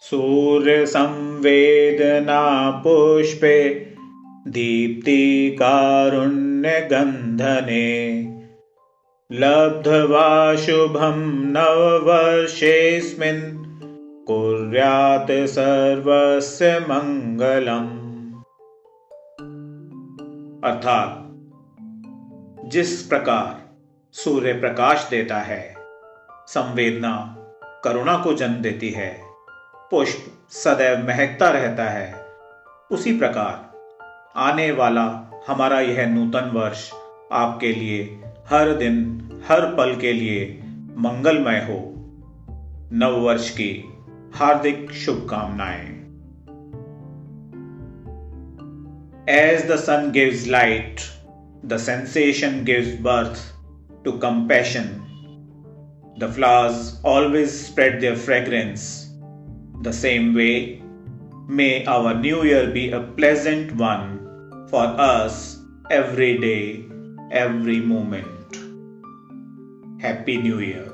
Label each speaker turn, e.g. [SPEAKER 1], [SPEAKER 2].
[SPEAKER 1] सूर्यसंवेदना पुष्पे दीप्ति दीप्तिकारुण्यगन्धने लब्ध्वा शुभं नववर्षेऽस्मिन्, कुर्यात् सर्वस्य मङ्गलम्।
[SPEAKER 2] अर्थात, जिस प्रकार सूर्य प्रकाश देता है, संवेदना, करुणा को जन्म देती है पुष्प सदैव महकता रहता है। उसी प्रकार, आने वाला हमारा यह नूतन वर्ष आपके लिए, हर दिन, हर पल के लिए मंगलमय हो। नव वर्ष की हार्दिक शुभकामनाएँ।
[SPEAKER 1] As the sun gives light the sensation gives birth to compassion the flowers always spread their fragrance the same way, may our new year be a pleasant one for us every day, every moment. Happy New Year.